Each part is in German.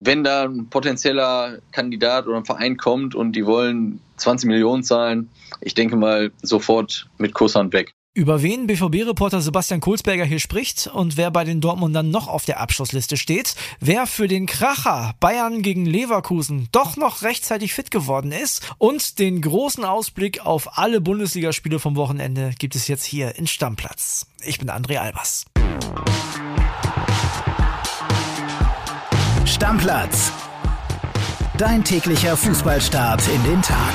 wenn da ein potenzieller Kandidat oder ein Verein kommt und die wollen 20 Millionen zahlen, ich denke mal sofort mit Kusshand weg. Über wen BVB-Reporter Sebastian Kohlsberger hier spricht und wer bei den Dortmundern noch auf der Abschlussliste steht, wer für den Kracher Bayern gegen Leverkusen doch noch rechtzeitig fit geworden ist und den großen Ausblick auf alle Bundesligaspiele vom Wochenende gibt es jetzt hier in Stammplatz. Ich bin André Albers. Stammplatz. Dein täglicher Fußballstart in den Tag.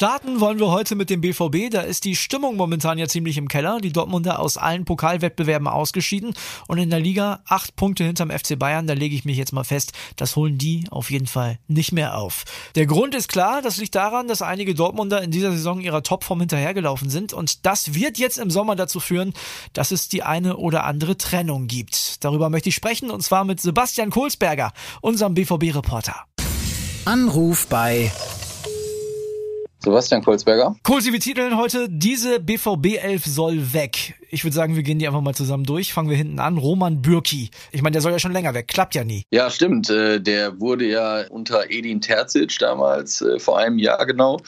Starten wollen wir heute mit dem BVB. Da ist die Stimmung momentan ja ziemlich im Keller. Die Dortmunder aus allen Pokalwettbewerben ausgeschieden und in der Liga acht Punkte hinterm FC Bayern. Da lege ich mich jetzt mal fest, das holen die auf jeden Fall nicht mehr auf. Der Grund ist klar, das liegt daran, dass einige Dortmunder in dieser Saison ihrer Topform hinterhergelaufen sind und das wird jetzt im Sommer dazu führen, dass es die eine oder andere Trennung gibt. Darüber möchte ich sprechen und zwar mit Sebastian Kohlsberger, unserem BVB-Reporter. Anruf bei Sebastian Kolzberger. Cool, Sie betiteln heute, diese BVB 11 soll weg. Ich würde sagen, wir gehen die einfach mal zusammen durch. Fangen wir hinten an. Roman Bürki. Ich meine, der soll ja schon länger weg. Klappt ja nie. Ja, stimmt. Äh, der wurde ja unter Edin Terzic damals, äh, vor einem Jahr genau,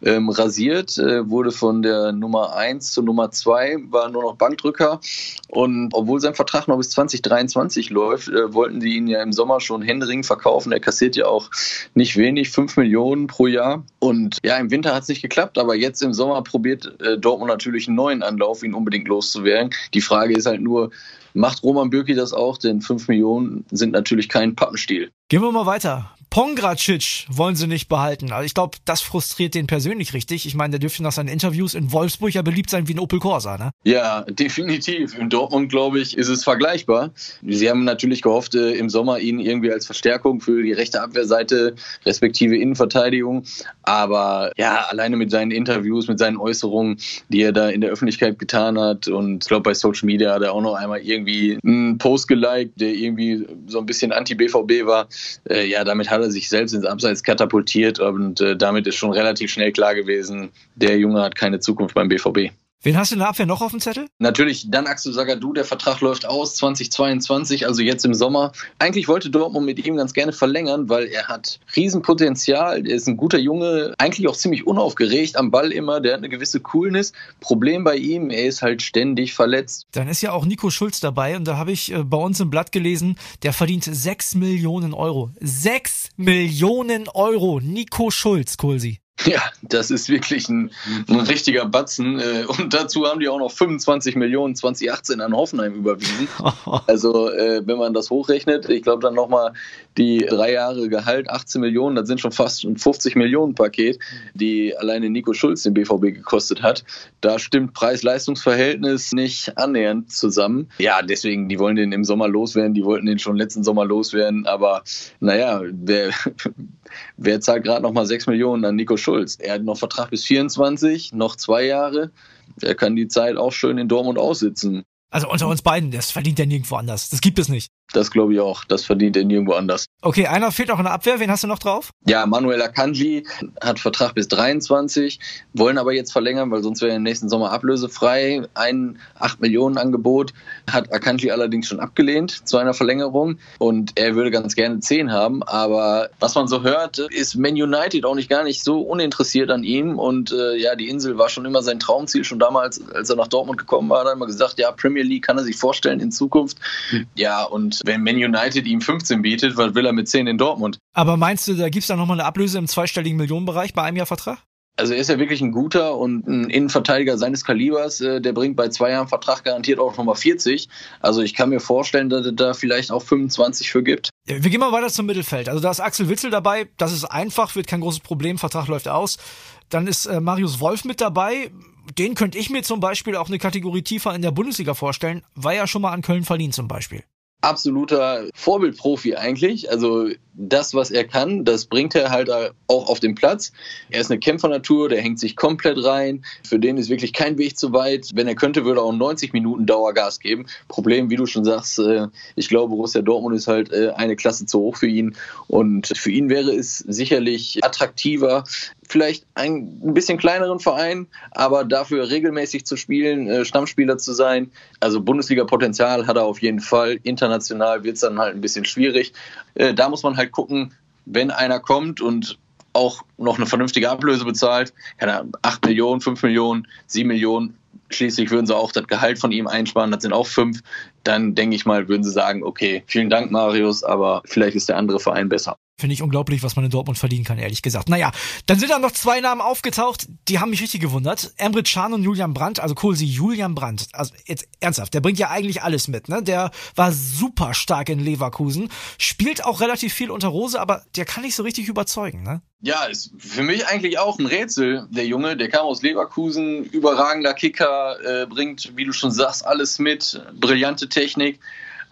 ähm, rasiert. Äh, wurde von der Nummer 1 zur Nummer 2, war nur noch Bankdrücker. Und obwohl sein Vertrag noch bis 2023 läuft, wollten die ihn ja im Sommer schon Händering verkaufen. Er kassiert ja auch nicht wenig, 5 Millionen pro Jahr. Und ja, im Winter hat es nicht geklappt, aber jetzt im Sommer probiert Dortmund natürlich einen neuen Anlauf, ihn unbedingt loszuwerden loszuwerden. Die Frage ist halt nur, macht Roman Bürki das auch? Denn 5 Millionen sind natürlich kein Pappenstiel. Gehen wir mal weiter. Pongracic wollen sie nicht behalten. Also ich glaube, das frustriert den persönlich richtig. Ich meine, der dürfte nach seinen Interviews in Wolfsburg ja beliebt sein wie ein Opel Corsa, ne? Ja, definitiv. In Dortmund, glaube ich, ist es vergleichbar. Sie haben natürlich gehofft, äh, im Sommer ihn irgendwie als Verstärkung für die rechte Abwehrseite respektive Innenverteidigung. Aber ja, alleine mit seinen Interviews, mit seinen Äußerungen, die er da in der Öffentlichkeit getan hat und ich glaube, bei Social Media hat er auch noch einmal irgendwie einen Post geliked, der irgendwie so ein bisschen anti-BVB war. Äh, ja, damit hat er sich selbst ins Abseits katapultiert und äh, damit ist schon relativ schnell klar gewesen, der Junge hat keine Zukunft beim BVB. Wen hast du in der Abwehr noch auf dem Zettel? Natürlich dann Axel Sagadou, der Vertrag läuft aus 2022, also jetzt im Sommer. Eigentlich wollte Dortmund mit ihm ganz gerne verlängern, weil er hat Riesenpotenzial, er ist ein guter Junge, eigentlich auch ziemlich unaufgeregt am Ball immer, der hat eine gewisse Coolness. Problem bei ihm, er ist halt ständig verletzt. Dann ist ja auch Nico Schulz dabei und da habe ich äh, bei uns im Blatt gelesen, der verdient 6 Millionen Euro. 6 Millionen Euro, Nico Schulz, Kohlsi. Ja, das ist wirklich ein, ein, richtiger Batzen. Äh, und dazu haben die auch noch 25 Millionen 2018 an Hoffenheim überwiesen. Also äh, wenn man das hochrechnet, ich glaube dann nochmal die drei Jahre Gehalt, 18 Millionen, das sind schon fast ein 50 Millionen Paket, die alleine Nico Schulz den BVB gekostet hat. Da stimmt Preis-Leistungs-Verhältnis nicht annähernd zusammen. Ja, deswegen, die wollen den im Sommer loswerden, die wollten den schon letzten Sommer loswerden, aber naja, wer, wer zahlt gerade nochmal 6 Millionen an Nico Schulz? Er hat noch Vertrag bis 24, noch zwei Jahre. Er kann die Zeit auch schön in Dortmund aussitzen. Also unter uns beiden, das verdient er nirgendwo anders. Das gibt es nicht. Das glaube ich auch. Das verdient er nirgendwo anders. Okay, einer fehlt auch in der Abwehr. Wen hast du noch drauf? Ja, Manuel Akanji hat Vertrag bis 23, wollen aber jetzt verlängern, weil sonst wäre er im nächsten Sommer ablösefrei. Ein 8 Millionen Angebot hat Akanji allerdings schon abgelehnt zu einer Verlängerung und er würde ganz gerne 10 haben. Aber was man so hört, ist Man United auch nicht gar nicht so uninteressiert an ihm und äh, ja, die Insel war schon immer sein Traumziel. Schon damals, als er nach Dortmund gekommen war, hat er immer gesagt, ja, Premier League kann er sich vorstellen in Zukunft. Mhm. Ja, und wenn Man United ihm 15 bietet, was will er mit 10 in Dortmund? Aber meinst du, da gibt es dann nochmal eine Ablöse im zweistelligen Millionenbereich bei einem Jahr Vertrag? Also er ist ja wirklich ein guter und ein Innenverteidiger seines Kalibers. Äh, der bringt bei zwei Jahren Vertrag garantiert auch nochmal 40. Also ich kann mir vorstellen, dass er da vielleicht auch 25 für gibt. Wir gehen mal weiter zum Mittelfeld. Also da ist Axel Witzel dabei. Das ist einfach, wird kein großes Problem. Vertrag läuft aus. Dann ist äh, Marius Wolf mit dabei. Den könnte ich mir zum Beispiel auch eine Kategorie tiefer in der Bundesliga vorstellen. War ja schon mal an Köln verliehen zum Beispiel absoluter Vorbildprofi eigentlich. Also das, was er kann, das bringt er halt auch auf den Platz. Er ist eine Kämpfernatur, der hängt sich komplett rein. Für den ist wirklich kein Weg zu weit. Wenn er könnte, würde er auch 90 Minuten Dauergas geben. Problem, wie du schon sagst, äh, ich glaube, Borussia Dortmund ist halt äh, eine Klasse zu hoch für ihn. Und für ihn wäre es sicherlich attraktiver, vielleicht ein bisschen kleineren Verein, aber dafür regelmäßig zu spielen, äh, Stammspieler zu sein. Also Bundesliga-Potenzial hat er auf jeden Fall. International wird es dann halt ein bisschen schwierig. Da muss man halt gucken, wenn einer kommt und auch noch eine vernünftige Ablöse bezahlt, keine Ahnung, 8 Millionen, 5 Millionen, 7 Millionen, schließlich würden sie auch das Gehalt von ihm einsparen, das sind auch 5, dann denke ich mal, würden sie sagen, okay, vielen Dank Marius, aber vielleicht ist der andere Verein besser. Finde ich unglaublich, was man in Dortmund verdienen kann, ehrlich gesagt. Naja, dann sind da noch zwei Namen aufgetaucht, die haben mich richtig gewundert. Emre Can und Julian Brandt, also Kohlsi, Julian Brandt. Also jetzt ernsthaft, der bringt ja eigentlich alles mit, ne? Der war super stark in Leverkusen, spielt auch relativ viel unter Rose, aber der kann nicht so richtig überzeugen, ne? Ja, ist für mich eigentlich auch ein Rätsel, der Junge. Der kam aus Leverkusen, überragender Kicker, äh, bringt, wie du schon sagst, alles mit, brillante Technik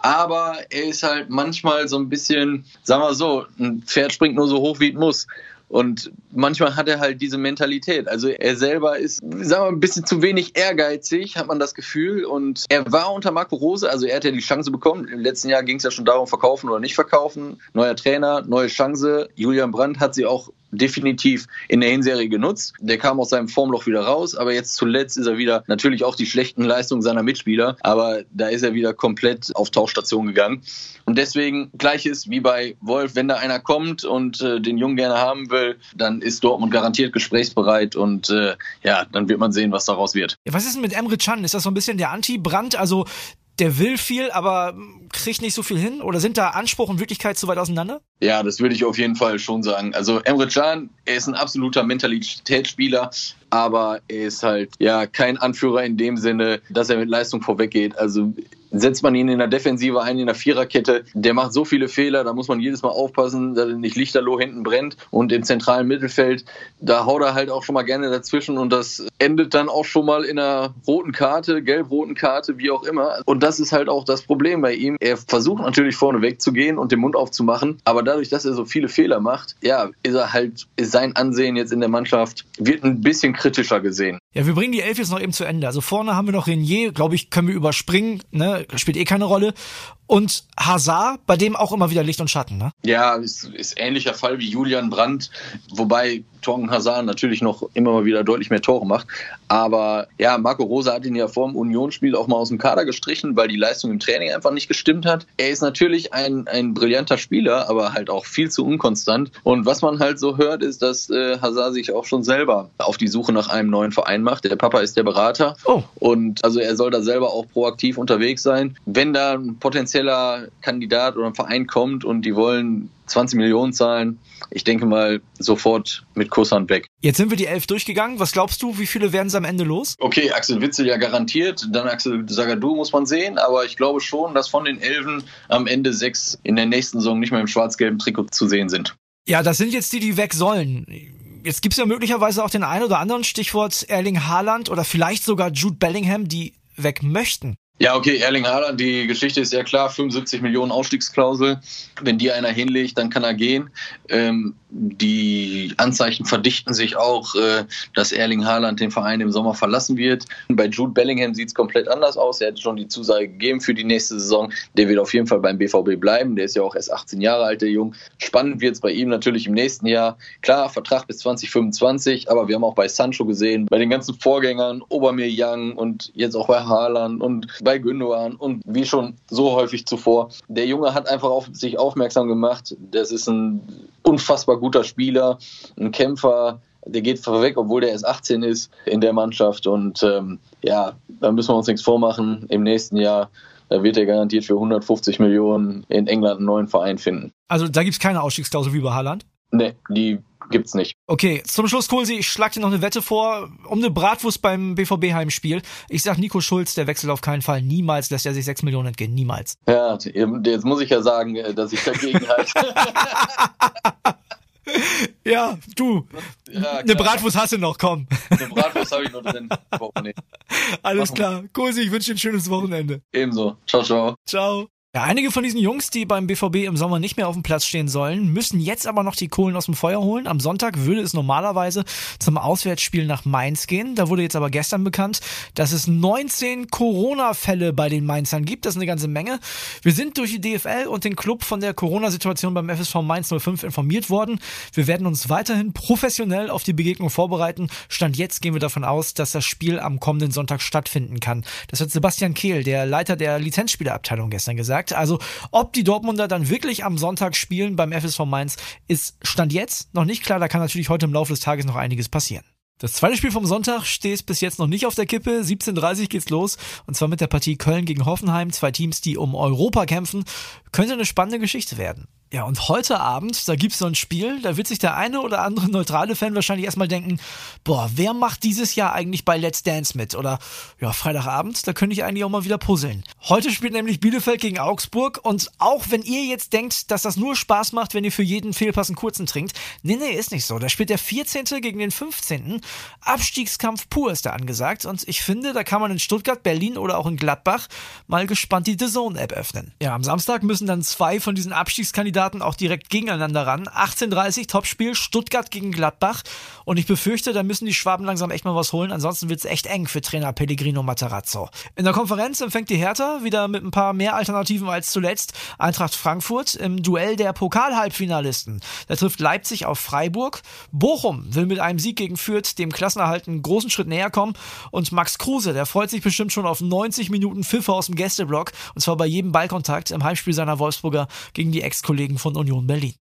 aber er ist halt manchmal so ein bisschen, sagen wir so, ein Pferd springt nur so hoch, wie es muss. Und manchmal hat er halt diese Mentalität. Also er selber ist, sagen wir, ein bisschen zu wenig ehrgeizig, hat man das Gefühl. Und er war unter Marco Rose, also er hat ja die Chance bekommen. Im letzten Jahr ging es ja schon darum, verkaufen oder nicht verkaufen. Neuer Trainer, neue Chance. Julian Brandt hat sie auch definitiv in der Hinserie genutzt. Der kam aus seinem Formloch wieder raus, aber jetzt zuletzt ist er wieder natürlich auch die schlechten Leistungen seiner Mitspieler, aber da ist er wieder komplett auf Tauchstation gegangen. Und deswegen gleiches wie bei Wolf, wenn da einer kommt und äh, den Jungen gerne haben will, dann ist Dortmund garantiert gesprächsbereit und äh, ja, dann wird man sehen, was daraus wird. Was ist denn mit Emre Can? Ist das so ein bisschen der Anti-Brand? Also der will viel, aber kriegt nicht so viel hin? Oder sind da Anspruch und Wirklichkeit zu weit auseinander? Ja, das würde ich auf jeden Fall schon sagen. Also Emre Can, er ist ein absoluter Mentalitätsspieler, aber er ist halt ja kein Anführer in dem Sinne, dass er mit Leistung vorweggeht. Also setzt man ihn in der Defensive ein, in der Viererkette, der macht so viele Fehler, da muss man jedes Mal aufpassen, dass er nicht lichterloh hinten brennt. Und im zentralen Mittelfeld, da haut er halt auch schon mal gerne dazwischen und das endet dann auch schon mal in einer roten Karte, gelb-roten Karte, wie auch immer. Und das ist halt auch das Problem bei ihm. Er versucht natürlich vorne wegzugehen und den Mund aufzumachen, aber dadurch, dass er so viele Fehler macht, ja, ist er halt, ist sein Ansehen jetzt in der Mannschaft, wird ein bisschen kritischer gesehen. Ja, wir bringen die Elf jetzt noch eben zu Ende. Also vorne haben wir noch Renier, glaube ich, können wir überspringen, ne? Spielt eh keine Rolle. Und Hazard, bei dem auch immer wieder Licht und Schatten, ne? Ja, ist, ist ähnlicher Fall wie Julian Brandt, wobei Tongen Hazard natürlich noch immer mal wieder deutlich mehr Tore macht. Aber ja, Marco Rosa hat ihn ja vor dem Unionsspiel auch mal aus dem Kader gestrichen, weil die Leistung im Training einfach nicht gestimmt hat. Er ist natürlich ein, ein brillanter Spieler, aber halt auch viel zu unkonstant. Und was man halt so hört, ist, dass äh, Hazard sich auch schon selber auf die Suche nach einem neuen Verein macht. Der Papa ist der Berater. Oh. Und also er soll da selber auch proaktiv unterwegs sein. Wenn da ein potenzieller Kandidat oder ein Verein kommt und die wollen 20 Millionen zahlen. Ich denke mal sofort mit Kusshand weg. Jetzt sind wir die elf durchgegangen. Was glaubst du, wie viele werden sie am Ende los? Okay, Axel Witzel ja garantiert. Dann Axel Sagadou muss man sehen. Aber ich glaube schon, dass von den Elfen am Ende sechs in der nächsten Saison nicht mehr im schwarz-gelben Trikot zu sehen sind. Ja, das sind jetzt die, die weg sollen. Jetzt gibt es ja möglicherweise auch den einen oder anderen Stichwort Erling Haaland oder vielleicht sogar Jude Bellingham, die weg möchten. Ja, okay, Erling Haaland, die Geschichte ist ja klar, 75 Millionen Ausstiegsklausel. Wenn die einer hinlegt, dann kann er gehen. Ähm, die Anzeichen verdichten sich auch, äh, dass Erling Haaland den Verein im Sommer verlassen wird. Bei Jude Bellingham sieht es komplett anders aus. Er hat schon die Zusage gegeben für die nächste Saison. Der wird auf jeden Fall beim BVB bleiben. Der ist ja auch erst 18 Jahre alt, der Jung. Spannend wird es bei ihm natürlich im nächsten Jahr. Klar, Vertrag bis 2025, aber wir haben auch bei Sancho gesehen, bei den ganzen Vorgängern, Obermeier und jetzt auch bei Haaland und bei bei Gündogan und wie schon so häufig zuvor. Der Junge hat einfach auf sich aufmerksam gemacht. Das ist ein unfassbar guter Spieler, ein Kämpfer. Der geht vorweg, obwohl der erst 18 ist in der Mannschaft. Und ähm, ja, da müssen wir uns nichts vormachen. Im nächsten Jahr da wird er garantiert für 150 Millionen in England einen neuen Verein finden. Also da gibt es keine Ausstiegsklausel wie bei Haaland? Nee, die gibt's nicht. Okay, zum Schluss, Kohlsi, ich schlag dir noch eine Wette vor, um eine Bratwurst beim BVB-Heimspiel. Ich sag Nico Schulz, der wechselt auf keinen Fall. Niemals lässt er sich 6 Millionen entgehen. Niemals. Ja, jetzt muss ich ja sagen, äh, dass ich dagegen halte. ja, du. Ja, eine Bratwurst hast du noch, komm. Eine Bratwurst habe ich noch drin. Alles klar. Kohlsi, ich wünsche dir ein schönes Wochenende. Ebenso. Ciao, ciao. Ciao. Ja, einige von diesen Jungs, die beim BVB im Sommer nicht mehr auf dem Platz stehen sollen, müssen jetzt aber noch die Kohlen aus dem Feuer holen. Am Sonntag würde es normalerweise zum Auswärtsspiel nach Mainz gehen. Da wurde jetzt aber gestern bekannt, dass es 19 Corona-Fälle bei den Mainzern gibt. Das ist eine ganze Menge. Wir sind durch die DFL und den Club von der Corona-Situation beim FSV Mainz 05 informiert worden. Wir werden uns weiterhin professionell auf die Begegnung vorbereiten. Stand jetzt gehen wir davon aus, dass das Spiel am kommenden Sonntag stattfinden kann. Das hat Sebastian Kehl, der Leiter der Lizenzspielerabteilung, gestern gesagt gesagt. Also ob die Dortmunder dann wirklich am Sonntag spielen beim FSV Mainz, ist Stand jetzt noch nicht klar. Da kann natürlich heute im Laufe des Tages noch einiges passieren. Das zweite Spiel vom Sonntag steht bis jetzt noch nicht auf der Kippe. 17.30 geht's los. Und zwar mit der Partie Köln gegen Hoffenheim. Zwei Teams, die um Europa kämpfen. Könnte eine spannende Geschichte werden. Ja, und heute Abend, da gibt's so ein Spiel, da wird sich der eine oder andere neutrale Fan wahrscheinlich erstmal denken, boah, wer macht dieses Jahr eigentlich bei Let's Dance mit? Oder ja, Freitagabend, da könnte ich eigentlich auch mal wieder puzzeln. Heute spielt nämlich Bielefeld gegen Augsburg und auch wenn ihr jetzt denkt, dass das nur Spaß macht, wenn ihr für jeden Fehlpass einen kurzen trinkt, nee, nee, ist nicht so. Da spielt der 14. gegen den 15. Abstiegskampf pur ist da angesagt und ich finde, da kann man in Stuttgart, Berlin oder auch in Gladbach mal gespannt die The Zone App öffnen. Ja, am Samstag müssen dann zwei von diesen Abstiegskandidaten Kandidaten auch direkt gegeneinander ran. 18:30 Topspiel Stuttgart gegen Gladbach und ich befürchte, da müssen die Schwaben langsam echt mal was holen, ansonsten wird es echt eng für Trainer Pellegrino Matarazzo. In der Konferenz empfängt die Hertha wieder mit ein paar mehr Alternativen als zuletzt Eintracht Frankfurt im Duell der Pokal-Halbfinalisten. Da trifft Leipzig auf Freiburg. Bochum will mit einem Sieg gegen Fürth dem Klassenerhalt einen großen Schritt näher kommen und Max Kruse, der freut sich bestimmt schon auf 90 Minuten Pfiffe aus dem Gästeblock und zwar bei jedem Ballkontakt im Heimspiel seiner Wolfsburger gegen die Ex-Kollegen Kollegen von Union Berlin.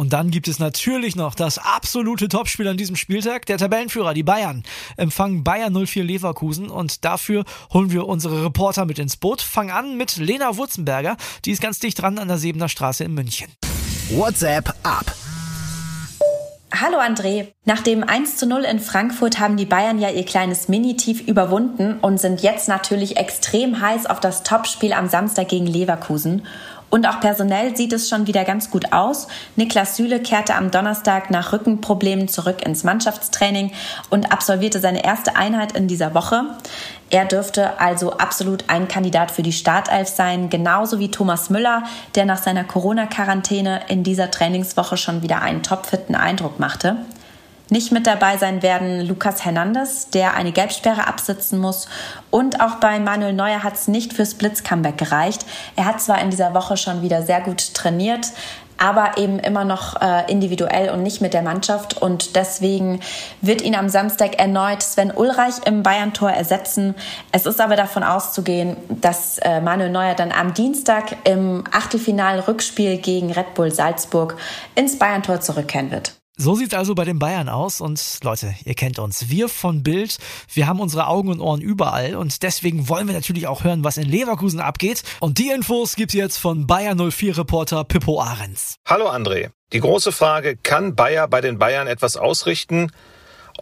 Und dann gibt es natürlich noch das absolute Topspiel an diesem Spieltag. Der Tabellenführer, die Bayern, empfangen Bayern 04 Leverkusen und dafür holen wir unsere Reporter mit ins Boot. Fangen an mit Lena Wurzenberger, die ist ganz dicht dran an der Sebener Straße in München. WhatsApp ab. Hallo André. Nach dem 1 zu 0 in Frankfurt haben die Bayern ja ihr kleines Mini-Tief überwunden und sind jetzt natürlich extrem heiß auf das Topspiel am Samstag gegen Leverkusen. Und auch personell sieht es schon wieder ganz gut aus. Niklas Süle kehrte am Donnerstag nach Rückenproblemen zurück ins Mannschaftstraining und absolvierte seine erste Einheit in dieser Woche. Er dürfte also absolut ein Kandidat für die Startelf sein, genauso wie Thomas Müller, der nach seiner Corona-Quarantäne in dieser Trainingswoche schon wieder einen topfitten Eindruck machte. Nicht mit dabei sein werden Lukas Hernandez, der eine Gelbsperre absitzen muss. Und auch bei Manuel Neuer hat es nicht fürs Blitz-Comeback gereicht. Er hat zwar in dieser Woche schon wieder sehr gut trainiert, aber eben immer noch äh, individuell und nicht mit der Mannschaft. Und deswegen wird ihn am Samstag erneut Sven Ulreich im Bayern-Tor ersetzen. Es ist aber davon auszugehen, dass äh, Manuel Neuer dann am Dienstag im Achtelfinal-Rückspiel gegen Red Bull Salzburg ins Bayern-Tor zurückkehren wird. So sieht's also bei den Bayern aus und Leute, ihr kennt uns. Wir von Bild, wir haben unsere Augen und Ohren überall und deswegen wollen wir natürlich auch hören, was in Leverkusen abgeht. Und die Infos gibt's jetzt von Bayern 04 Reporter Pippo Ahrens. Hallo André. Die große Frage, kann Bayer bei den Bayern etwas ausrichten?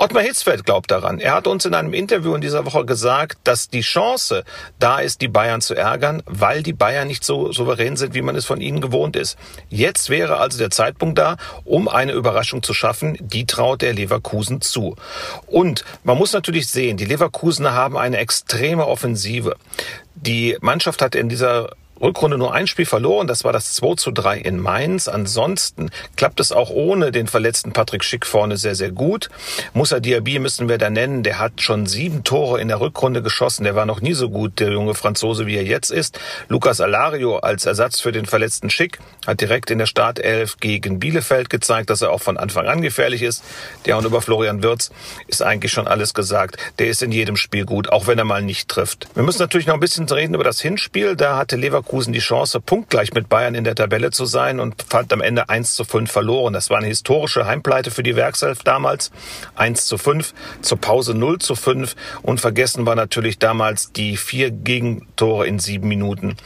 Ottmar Hitzfeld glaubt daran. Er hat uns in einem Interview in dieser Woche gesagt, dass die Chance da ist, die Bayern zu ärgern, weil die Bayern nicht so souverän sind, wie man es von ihnen gewohnt ist. Jetzt wäre also der Zeitpunkt da, um eine Überraschung zu schaffen. Die traut der Leverkusen zu. Und man muss natürlich sehen, die Leverkusener haben eine extreme Offensive. Die Mannschaft hat in dieser Rückrunde nur ein Spiel verloren, das war das 2 zu 3 in Mainz. Ansonsten klappt es auch ohne den verletzten Patrick Schick vorne sehr, sehr gut. Musa Diaby müssen wir da nennen, der hat schon sieben Tore in der Rückrunde geschossen, der war noch nie so gut, der junge Franzose, wie er jetzt ist. Lukas Alario als Ersatz für den verletzten Schick hat direkt in der Startelf gegen Bielefeld gezeigt, dass er auch von Anfang an gefährlich ist. Der und über Florian Wirz ist eigentlich schon alles gesagt. Der ist in jedem Spiel gut, auch wenn er mal nicht trifft. Wir müssen natürlich noch ein bisschen reden über das Hinspiel. Da hatte Leverkusen Leverkusen die Chance, punktgleich mit Bayern in der Tabelle zu sein und fand am Ende 1 zu 5 verloren. Das war eine historische Heimpleite für die Werkself damals. 1 zu 5, zur Pause 0 zu 5 und vergessen war natürlich damals die vier Gegentore in sieben Minuten.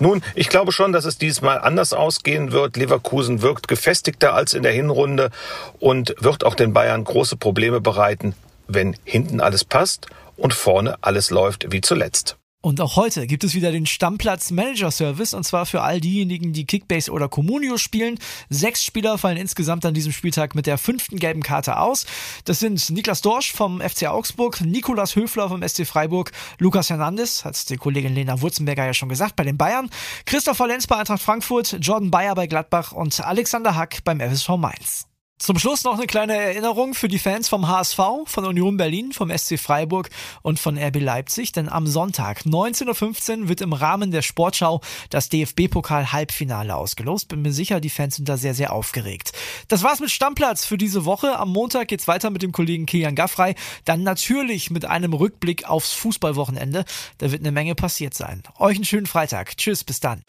Nun, ich glaube schon, dass es diesmal anders ausgehen wird. Leverkusen wirkt gefestigter als in der Hinrunde und wird auch den Bayern große Probleme bereiten, wenn hinten alles passt und vorne alles läuft wie zuletzt. Und auch heute gibt es wieder den Stammplatz Manager Service und zwar für all diejenigen, die Kickbase oder Communio spielen. Sechs Spieler fallen insgesamt an diesem Spieltag mit der fünften gelben Karte aus. Das sind Niklas Dorsch vom FC Augsburg, Nikolas Höfler vom SC Freiburg, Lukas Hernandez, hat die Kollegin Lena Wurzenberger ja schon gesagt, bei den Bayern, Christopher Lenz bei Eintracht Frankfurt, Jordan Bayer bei Gladbach und Alexander Hack beim FSV Mainz. Zum Schluss noch eine kleine Erinnerung für die Fans vom HSV, von Union Berlin, vom SC Freiburg und von RB Leipzig, denn am Sonntag 19.15 Uhr wird im Rahmen der Sportschau das DFB-Pokal-Halbfinale ausgelost. Bin mir sicher, die Fans sind da sehr, sehr aufgeregt. Das war's mit Stammplatz für diese Woche. Am Montag geht's weiter mit dem Kollegen Kilian Gaffrey, dann natürlich mit einem Rückblick aufs Fußballwochenende. Da wird eine Menge passiert sein. Euch einen schönen Freitag. Tschüss, bis dann.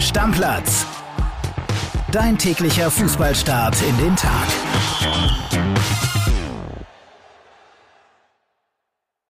Stammplatz Dein täglicher Fußballstart in den Tag.